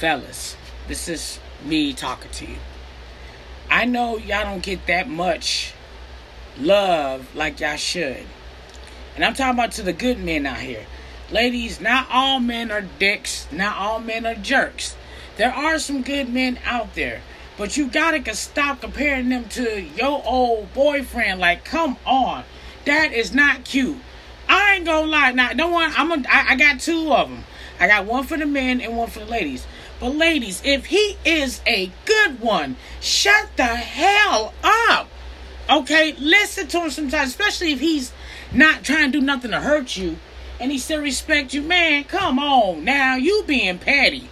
fellas, this is me talking to you. I know y'all don't get that much love like y'all should. And I'm talking about to the good men out here. Ladies, not all men are dicks, not all men are jerks. There are some good men out there. But you gotta stop comparing them to your old boyfriend. Like, come on. That is not cute. I ain't gonna lie. Now, don't want. I'm. A, I, I got two of them. I got one for the men and one for the ladies. But ladies, if he is a good one, shut the hell up. Okay, listen to him sometimes, especially if he's not trying to do nothing to hurt you, and he still respect you. Man, come on now, you being petty.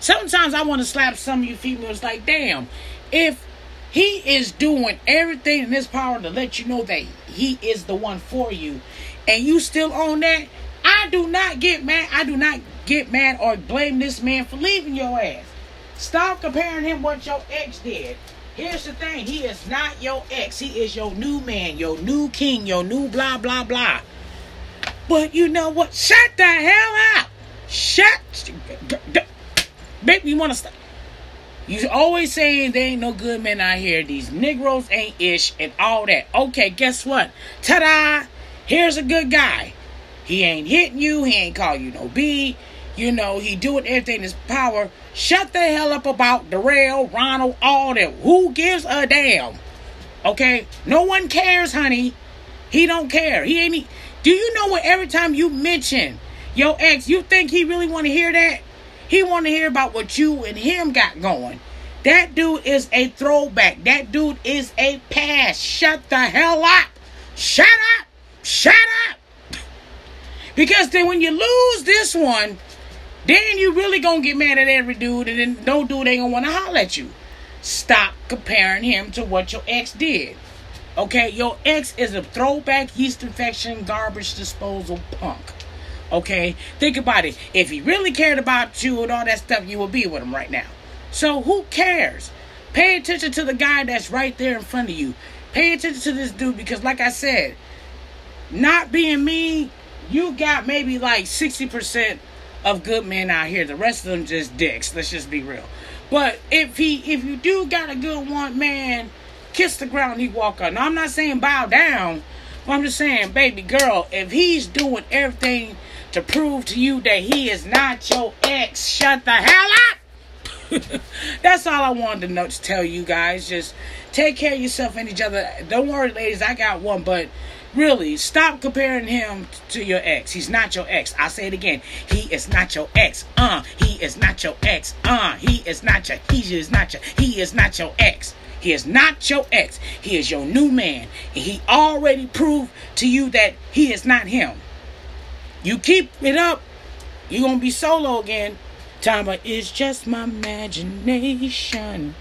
Sometimes I want to slap some of you females. Like, damn, if he is doing everything in his power to let you know that he is the one for you, and you still own that, I do not get mad. I do not get mad or blame this man for leaving your ass. Stop comparing him what your ex did. Here's the thing, he is not your ex. He is your new man, your new king, your new blah blah blah. But you know what? Shut the hell up. Shut Baby, you wanna stop? You always saying there ain't no good men out here. These Negroes ain't ish and all that. Okay, guess what? Ta-da! Here's a good guy. He ain't hitting you. He ain't call you no B. You know, he doing everything in his power. Shut the hell up about Darrell, Ronald, all that. Who gives a damn? Okay? No one cares, honey. He don't care. He ain't... Do you know what every time you mention your ex, you think he really want to hear that? He want to hear about what you and him got going. That dude is a throwback. That dude is a past. Shut the hell up. Shut up. Shut up. Because then when you lose this one, then you really gonna get mad at every dude, and then no dude ain't gonna wanna holler at you. Stop comparing him to what your ex did. Okay, your ex is a throwback yeast infection garbage disposal punk. Okay, think about it. If he really cared about you and all that stuff, you would be with him right now. So who cares? Pay attention to the guy that's right there in front of you. Pay attention to this dude because, like I said, not being me, you got maybe like 60% of good men out here. The rest of them just dicks. Let's just be real. But if he if you do got a good one, man, kiss the ground he walk on. Now I'm not saying bow down, but I'm just saying, baby girl, if he's doing everything to prove to you that he is not your ex, shut the hell up. That's all I wanted to know to tell you guys. Just take care of yourself and each other. Don't worry, ladies, I got one, but Really, stop comparing him to your ex. He's not your ex. I'll say it again. He is not your ex. Uh, he is not your ex. Uh, he is not your, he is not your, he is not your ex. He is not your ex. He is your new man. He already proved to you that he is not him. You keep it up, you're going to be solo again. Time, it's just my imagination.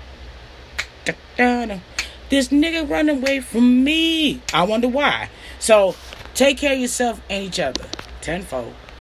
Da-da-da. This nigga run away from me. I wonder why. So take care of yourself and each other. Tenfold.